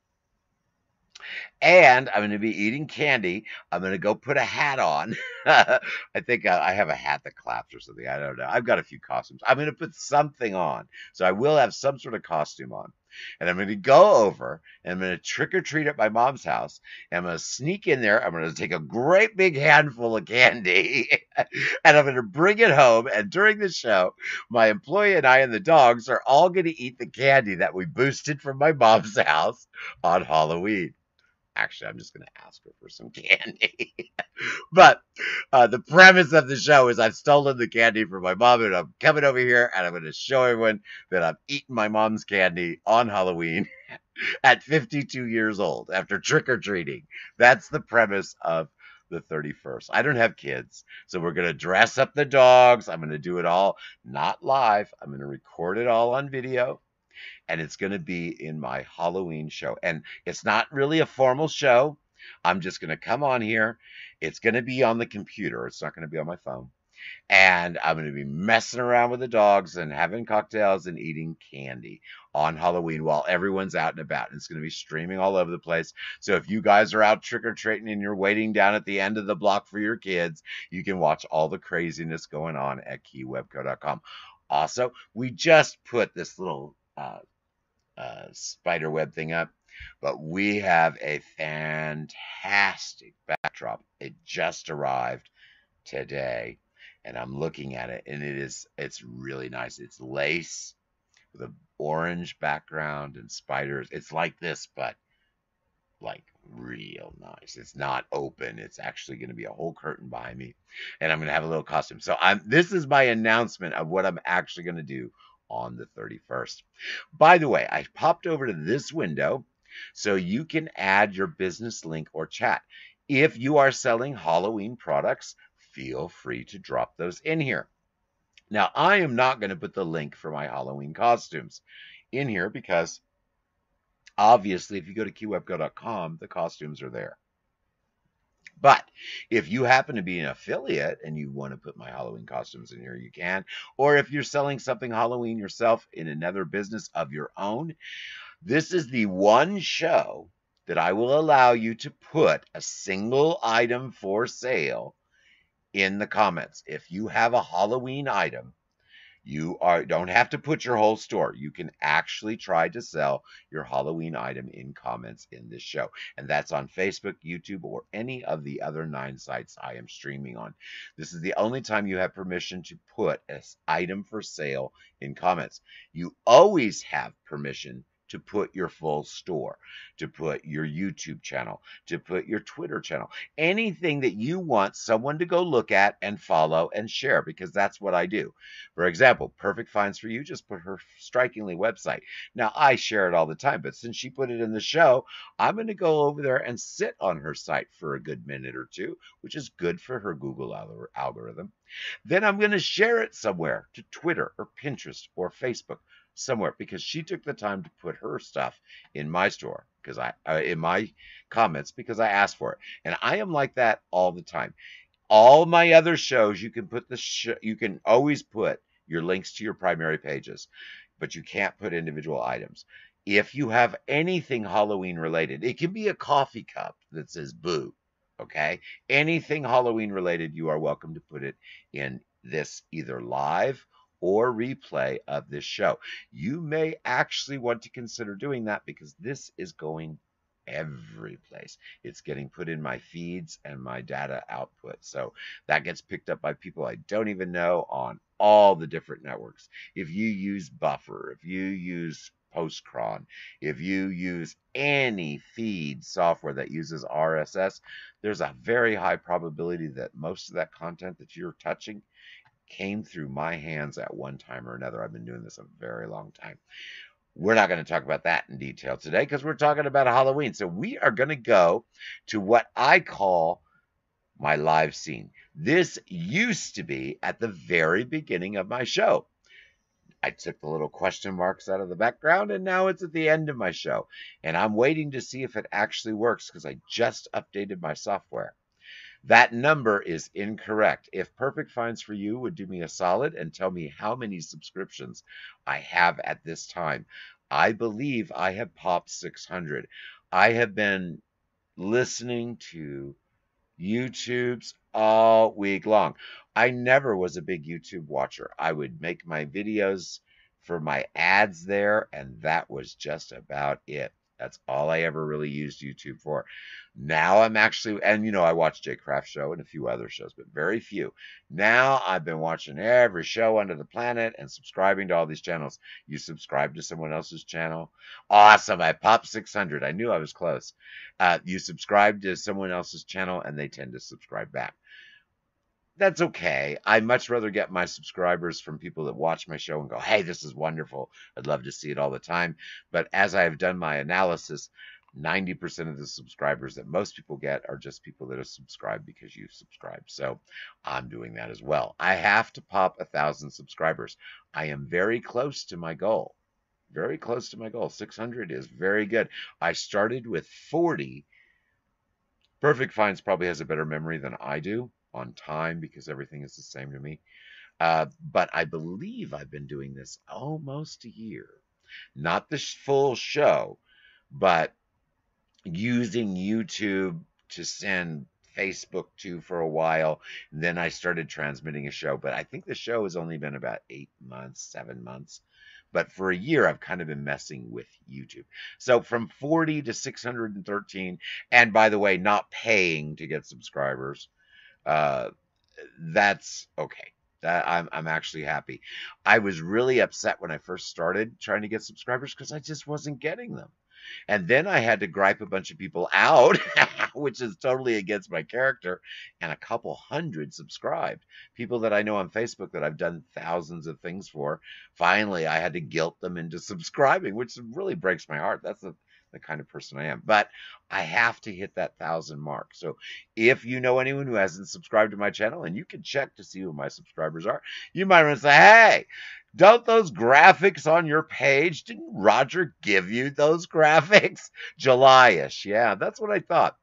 And I'm going to be eating candy. I'm going to go put a hat on. I think I have a hat that claps or something. I don't know. I've got a few costumes. I'm going to put something on. So I will have some sort of costume on. And I'm going to go over and I'm going to trick or treat at my mom's house. And I'm going to sneak in there. I'm going to take a great big handful of candy and I'm going to bring it home. And during the show, my employee and I and the dogs are all going to eat the candy that we boosted from my mom's house on Halloween. Actually, I'm just going to ask her for some candy. but uh, the premise of the show is I've stolen the candy from my mom, and I'm coming over here and I'm going to show everyone that I've eaten my mom's candy on Halloween at 52 years old after trick or treating. That's the premise of the 31st. I don't have kids, so we're going to dress up the dogs. I'm going to do it all not live. I'm going to record it all on video and it's going to be in my Halloween show. And it's not really a formal show. I'm just going to come on here. It's going to be on the computer. It's not going to be on my phone. And I'm going to be messing around with the dogs and having cocktails and eating candy on Halloween while everyone's out and about. And it's going to be streaming all over the place. So if you guys are out trick or treating and you're waiting down at the end of the block for your kids, you can watch all the craziness going on at keywebco.com. Also, we just put this little uh, uh, spider web thing up. But we have a fantastic backdrop. It just arrived today, and I'm looking at it, and it is it's really nice. It's lace with an orange background and spiders. It's like this, but like real nice. It's not open. It's actually going to be a whole curtain behind me, and I'm going to have a little costume. So I'm. This is my announcement of what I'm actually going to do on the 31st. By the way, I popped over to this window so you can add your business link or chat. If you are selling Halloween products, feel free to drop those in here. Now, I am not going to put the link for my Halloween costumes in here because obviously, if you go to keywebco.com, the costumes are there. But if you happen to be an affiliate and you want to put my Halloween costumes in here, you can. Or if you're selling something Halloween yourself in another business of your own, this is the one show that I will allow you to put a single item for sale in the comments. If you have a Halloween item you are don't have to put your whole store. You can actually try to sell your Halloween item in comments in this show. And that's on Facebook, YouTube, or any of the other nine sites I am streaming on. This is the only time you have permission to put an item for sale in comments. You always have permission to put your full store, to put your YouTube channel, to put your Twitter channel, anything that you want someone to go look at and follow and share, because that's what I do. For example, Perfect Finds for You just put her strikingly website. Now, I share it all the time, but since she put it in the show, I'm going to go over there and sit on her site for a good minute or two, which is good for her Google algorithm. Then I'm going to share it somewhere to Twitter or Pinterest or Facebook somewhere because she took the time to put her stuff in my store. because I uh, in my comments because I asked for it, and I am like that all the time. All my other shows, you can put the sh- you can always put your links to your primary pages, but you can't put individual items. If you have anything Halloween related, it can be a coffee cup that says boo. Okay. Anything Halloween related, you are welcome to put it in this either live or replay of this show. You may actually want to consider doing that because this is going every place. It's getting put in my feeds and my data output. So that gets picked up by people I don't even know on all the different networks. If you use Buffer, if you use Postcron, if you use any feed software that uses RSS, there's a very high probability that most of that content that you're touching came through my hands at one time or another. I've been doing this a very long time. We're not going to talk about that in detail today because we're talking about Halloween. So we are going to go to what I call my live scene. This used to be at the very beginning of my show. I took the little question marks out of the background and now it's at the end of my show. And I'm waiting to see if it actually works because I just updated my software. That number is incorrect. If Perfect Finds for You would do me a solid and tell me how many subscriptions I have at this time, I believe I have popped 600. I have been listening to YouTubes all week long. I never was a big YouTube watcher. I would make my videos for my ads there, and that was just about it. That's all I ever really used YouTube for. Now I'm actually, and you know, I watch Jay Craft Show and a few other shows, but very few. Now I've been watching every show under the planet and subscribing to all these channels. You subscribe to someone else's channel? Awesome. I popped 600. I knew I was close. Uh, you subscribe to someone else's channel and they tend to subscribe back that's okay. I'd much rather get my subscribers from people that watch my show and go, hey, this is wonderful. I'd love to see it all the time. But as I have done my analysis, 90% of the subscribers that most people get are just people that are subscribed because you subscribe. So I'm doing that as well. I have to pop a thousand subscribers. I am very close to my goal. Very close to my goal. 600 is very good. I started with 40. Perfect Finds probably has a better memory than I do on time because everything is the same to me. Uh, but I believe I've been doing this almost a year. Not the full show, but using YouTube to send Facebook to for a while. then I started transmitting a show, but I think the show has only been about eight months, seven months. But for a year, I've kind of been messing with YouTube. So from 40 to 613, and by the way, not paying to get subscribers uh, that's okay. That I'm I'm actually happy. I was really upset when I first started trying to get subscribers because I just wasn't getting them. And then I had to gripe a bunch of people out, which is totally against my character, and a couple hundred subscribed. People that I know on Facebook that I've done thousands of things for. Finally, I had to guilt them into subscribing, which really breaks my heart. That's the the kind of person I am. But I have to hit that thousand mark. So if you know anyone who hasn't subscribed to my channel, and you can check to see who my subscribers are, you might want to say, hey, don't those graphics on your page, didn't Roger give you those graphics? July-ish. Yeah, that's what I thought.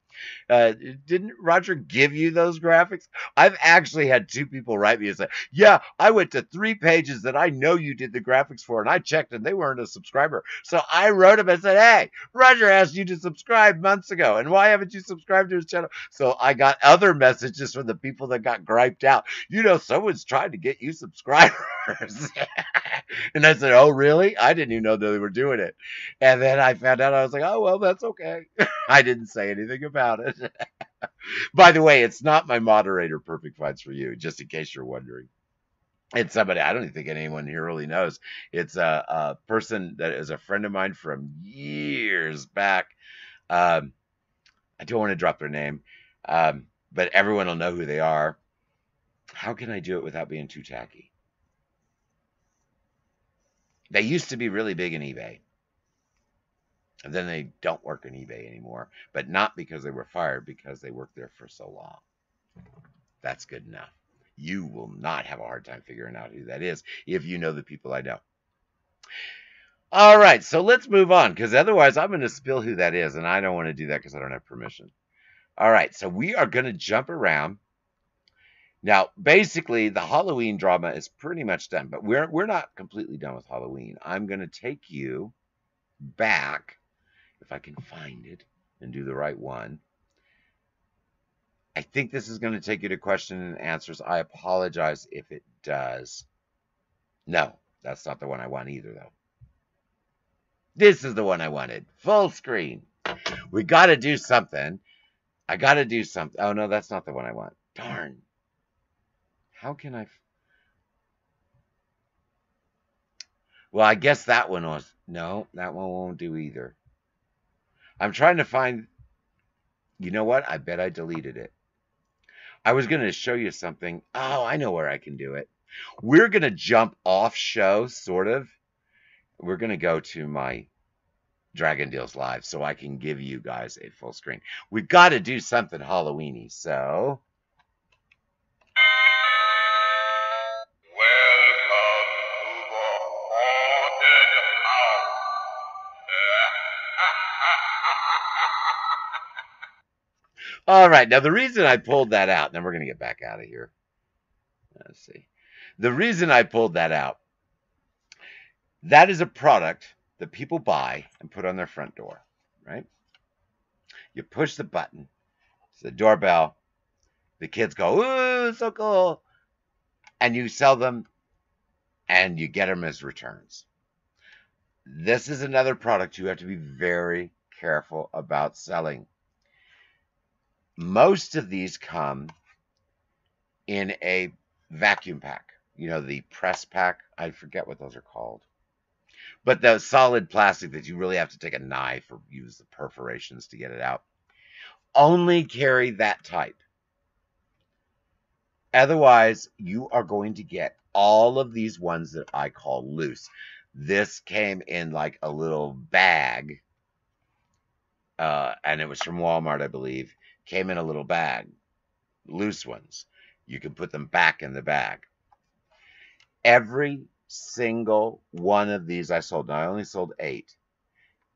Uh, didn't Roger give you those graphics? I've actually had two people write me and say, Yeah, I went to three pages that I know you did the graphics for, and I checked and they weren't a subscriber. So I wrote him and said, Hey, Roger asked you to subscribe months ago, and why haven't you subscribed to his channel? So I got other messages from the people that got griped out. You know, someone's trying to get you subscribers. and I said, Oh, really? I didn't even know that they were doing it. And then I found out, I was like, Oh, well, that's okay. I didn't say anything about it. By the way, it's not my moderator, Perfect Finds for You, just in case you're wondering. It's somebody I don't even think anyone here really knows. It's a, a person that is a friend of mine from years back. Um, I don't want to drop their name, um, but everyone will know who they are. How can I do it without being too tacky? They used to be really big in eBay. And then they don't work in eBay anymore, but not because they were fired, because they worked there for so long. That's good enough. You will not have a hard time figuring out who that is if you know the people I know. All right, so let's move on because otherwise I'm going to spill who that is, and I don't want to do that because I don't have permission. All right, so we are going to jump around. Now, basically, the Halloween drama is pretty much done, but we're we're not completely done with Halloween. I'm going to take you back, if I can find it and do the right one. I think this is going to take you to question and answers. I apologize if it does. No, that's not the one I want either, though. This is the one I wanted. Full screen. We got to do something. I got to do something. Oh, no, that's not the one I want. Darn. How can I... Well, I guess that one was... No, that one won't do either. I'm trying to find... You know what? I bet I deleted it. I was going to show you something. Oh, I know where I can do it. We're going to jump off show, sort of. We're going to go to my Dragon Deals Live so I can give you guys a full screen. We've got to do something Halloweeny, so All right. Now, the reason I pulled that out, then we're going to get back out of here. Let's see. The reason I pulled that out, that is a product that people buy and put on their front door, right? You push the button, it's the doorbell. The kids go, ooh, so cool. And you sell them and you get them as returns. This is another product you have to be very careful about selling. Most of these come in a vacuum pack. You know, the press pack. I forget what those are called. But the solid plastic that you really have to take a knife or use the perforations to get it out. Only carry that type. Otherwise, you are going to get all of these ones that I call loose. This came in like a little bag, uh, and it was from Walmart, I believe came in a little bag, loose ones. You can put them back in the bag. Every single one of these I sold, now I only sold eight.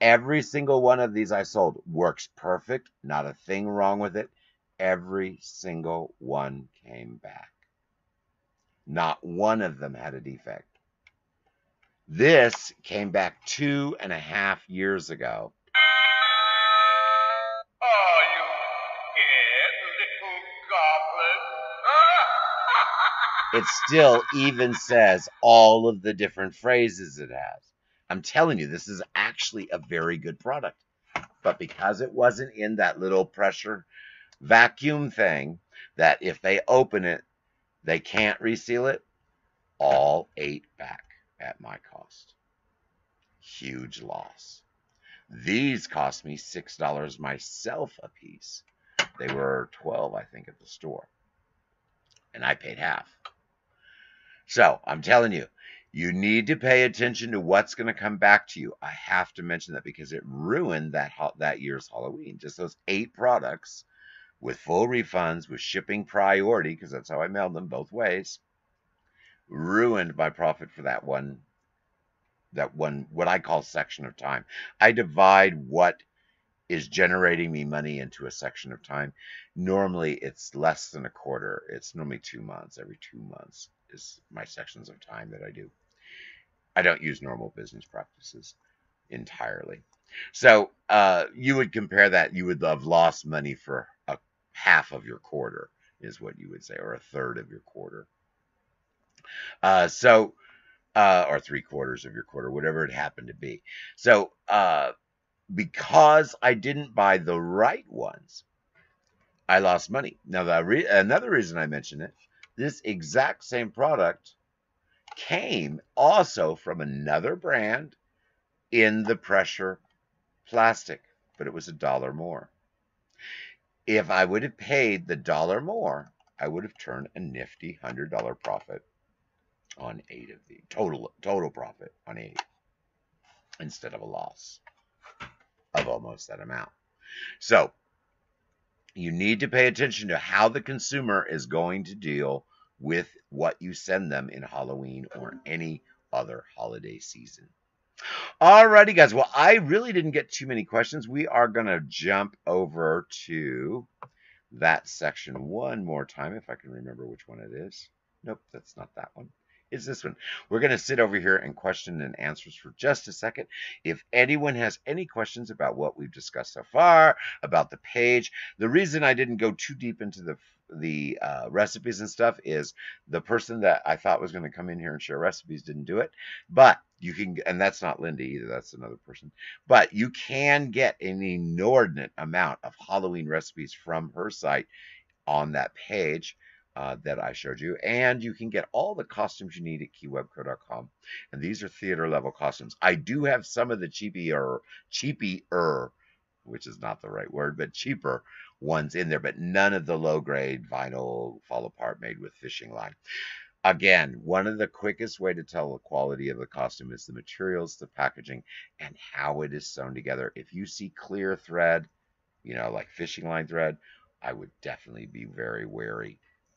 Every single one of these I sold works perfect, not a thing wrong with it. Every single one came back. Not one of them had a defect. This came back two and a half years ago it still even says all of the different phrases it has. I'm telling you, this is actually a very good product. But because it wasn't in that little pressure vacuum thing, that if they open it, they can't reseal it, all eight back at my cost. Huge loss. These cost me $6 myself a piece. They were 12, I think, at the store. And I paid half. So I'm telling you, you need to pay attention to what's going to come back to you. I have to mention that because it ruined that that year's Halloween. Just those eight products with full refunds, with shipping priority, because that's how I mailed them both ways, ruined my profit for that one, that one, what I call section of time. I divide what is generating me money into a section of time. Normally, it's less than a quarter. It's normally two months, every two months is my sections of time that I do. I don't use normal business practices entirely. So uh, you would compare that. You would have lost money for a half of your quarter, is what you would say, or a third of your quarter. Uh, so, uh, or three quarters of your quarter, whatever it happened to be. So, uh, because I didn't buy the right ones, I lost money. Now, the re- another reason I mention it this exact same product came also from another brand in the pressure plastic, but it was a dollar more. If I would have paid the dollar more, I would have turned a nifty hundred dollar profit on eight of the total total profit on eight instead of a loss of almost that amount. So you need to pay attention to how the consumer is going to deal with what you send them in Halloween or any other holiday season. Alrighty, guys. Well, I really didn't get too many questions. We are going to jump over to that section one more time, if I can remember which one it is. Nope, that's not that one is this one. We're going to sit over here and question and answers for just a second. If anyone has any questions about what we've discussed so far, about the page, the reason I didn't go too deep into the the uh, recipes and stuff is the person that I thought was going to come in here and share recipes didn't do it. But you can, and that's not Linda either, that's another person. But you can get an inordinate amount of Halloween recipes from her site on that page uh, that I showed you. And you can get all the costumes you need at keywebco.com. And these are theater level costumes. I do have some of the cheapier, cheapier, which is not the right word, but cheaper ones in there, but none of the low grade vinyl fall apart made with fishing line. Again, one of the quickest way to tell the quality of the costume is the materials, the packaging, and how it is sewn together. If you see clear thread, you know, like fishing line thread, I would definitely be very wary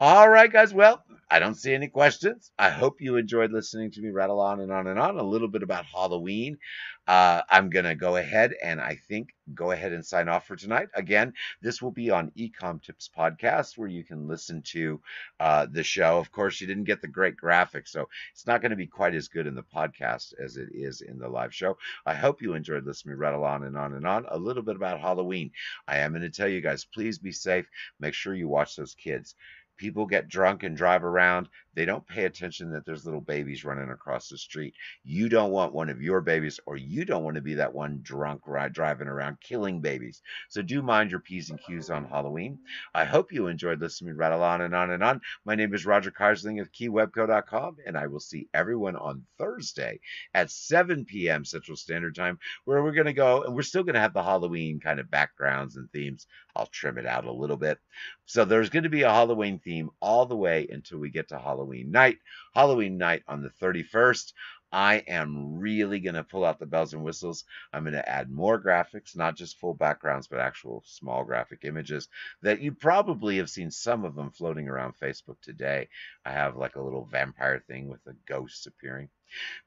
all right, guys. Well, I don't see any questions. I hope you enjoyed listening to me rattle on and on and on a little bit about Halloween. Uh, I'm going to go ahead and I think go ahead and sign off for tonight. Again, this will be on Ecom Tips Podcast where you can listen to uh, the show. Of course, you didn't get the great graphics, so it's not going to be quite as good in the podcast as it is in the live show. I hope you enjoyed listening to me rattle on and on and on a little bit about Halloween. I am going to tell you guys, please be safe. Make sure you watch those kids people get drunk and drive around. They don't pay attention that there's little babies running across the street. You don't want one of your babies, or you don't want to be that one drunk ride driving around killing babies. So do mind your P's and Q's on Halloween. I hope you enjoyed listening to rattle on and on and on. My name is Roger Keyserling of keywebco.com, and I will see everyone on Thursday at 7 p.m. Central Standard Time, where we're going to go, and we're still going to have the Halloween kind of backgrounds and themes. I'll trim it out a little bit. So there's going to be a Halloween theme all the way until we get to Halloween night. Halloween night on the 31st. I am really going to pull out the bells and whistles. I'm going to add more graphics, not just full backgrounds, but actual small graphic images that you probably have seen some of them floating around Facebook today. I have like a little vampire thing with the ghosts appearing.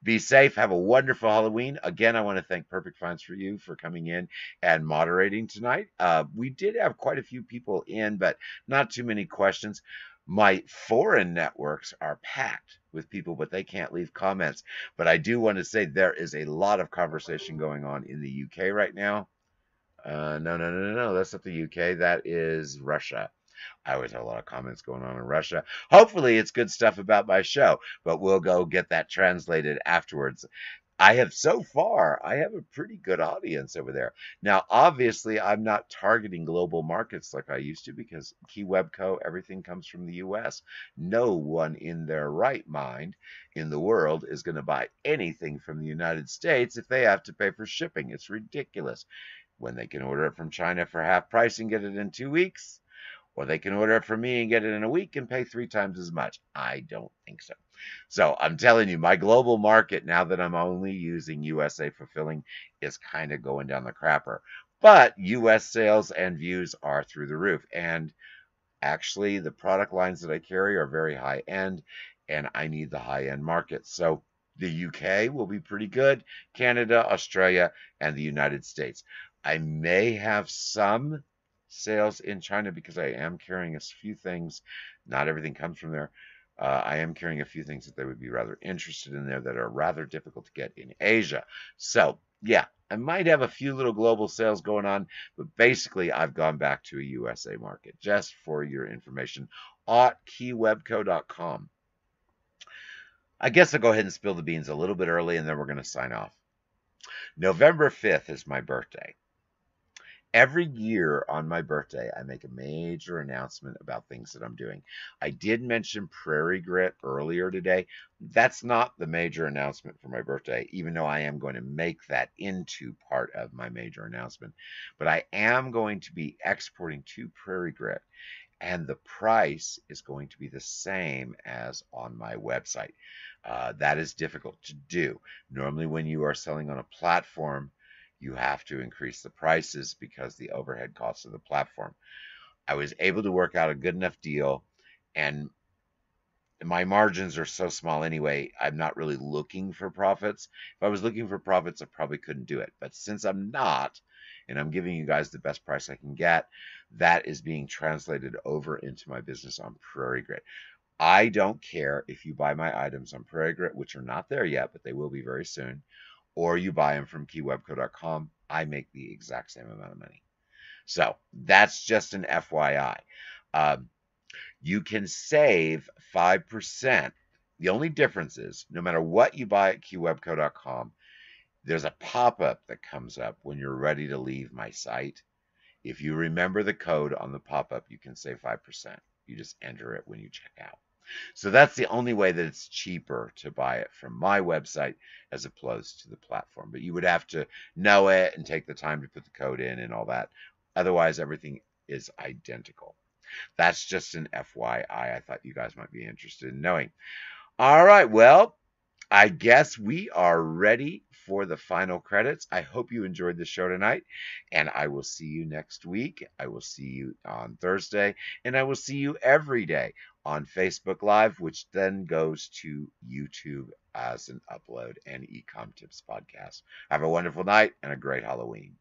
Be safe. Have a wonderful Halloween. Again, I want to thank Perfect Finds for you for coming in and moderating tonight. Uh, we did have quite a few people in, but not too many questions. My foreign networks are packed with people, but they can't leave comments. But I do want to say there is a lot of conversation going on in the UK right now. Uh, no, no, no, no, no. That's not the UK. That is Russia. I always have a lot of comments going on in Russia. Hopefully, it's good stuff about my show, but we'll go get that translated afterwards. I have so far, I have a pretty good audience over there. Now, obviously, I'm not targeting global markets like I used to because KeyWebCo, everything comes from the US. No one in their right mind in the world is going to buy anything from the United States if they have to pay for shipping. It's ridiculous. When they can order it from China for half price and get it in two weeks, or they can order it from me and get it in a week and pay three times as much. I don't think so. So I'm telling you, my global market, now that I'm only using USA fulfilling, is kind of going down the crapper. But US sales and views are through the roof. And actually, the product lines that I carry are very high end, and I need the high end market. So the UK will be pretty good, Canada, Australia, and the United States. I may have some sales in China because I am carrying a few things. Not everything comes from there. Uh, I am carrying a few things that they would be rather interested in there that are rather difficult to get in Asia. So, yeah, I might have a few little global sales going on, but basically I've gone back to a USA market just for your information at. I guess I'll go ahead and spill the beans a little bit early and then we're going to sign off. November 5th is my birthday. Every year on my birthday, I make a major announcement about things that I'm doing. I did mention Prairie Grit earlier today. That's not the major announcement for my birthday, even though I am going to make that into part of my major announcement. But I am going to be exporting to Prairie Grit, and the price is going to be the same as on my website. Uh, that is difficult to do. Normally, when you are selling on a platform, you have to increase the prices because the overhead costs of the platform. I was able to work out a good enough deal and my margins are so small anyway, I'm not really looking for profits. If I was looking for profits, I probably couldn't do it. But since I'm not, and I'm giving you guys the best price I can get, that is being translated over into my business on Prairie Grit. I don't care if you buy my items on Prairie Grit, which are not there yet, but they will be very soon, or you buy them from keywebco.com. I make the exact same amount of money. So that's just an FYI. Um, you can save 5%. The only difference is no matter what you buy at keywebco.com, there's a pop up that comes up when you're ready to leave my site. If you remember the code on the pop up, you can save 5%. You just enter it when you check out. So that's the only way that it's cheaper to buy it from my website as opposed to the platform. But you would have to know it and take the time to put the code in and all that. Otherwise, everything is identical. That's just an FYI. I thought you guys might be interested in knowing. All right. Well, I guess we are ready for the final credits. I hope you enjoyed the show tonight, and I will see you next week. I will see you on Thursday, and I will see you every day on Facebook Live, which then goes to YouTube as an upload and Ecom Tips podcast. Have a wonderful night and a great Halloween.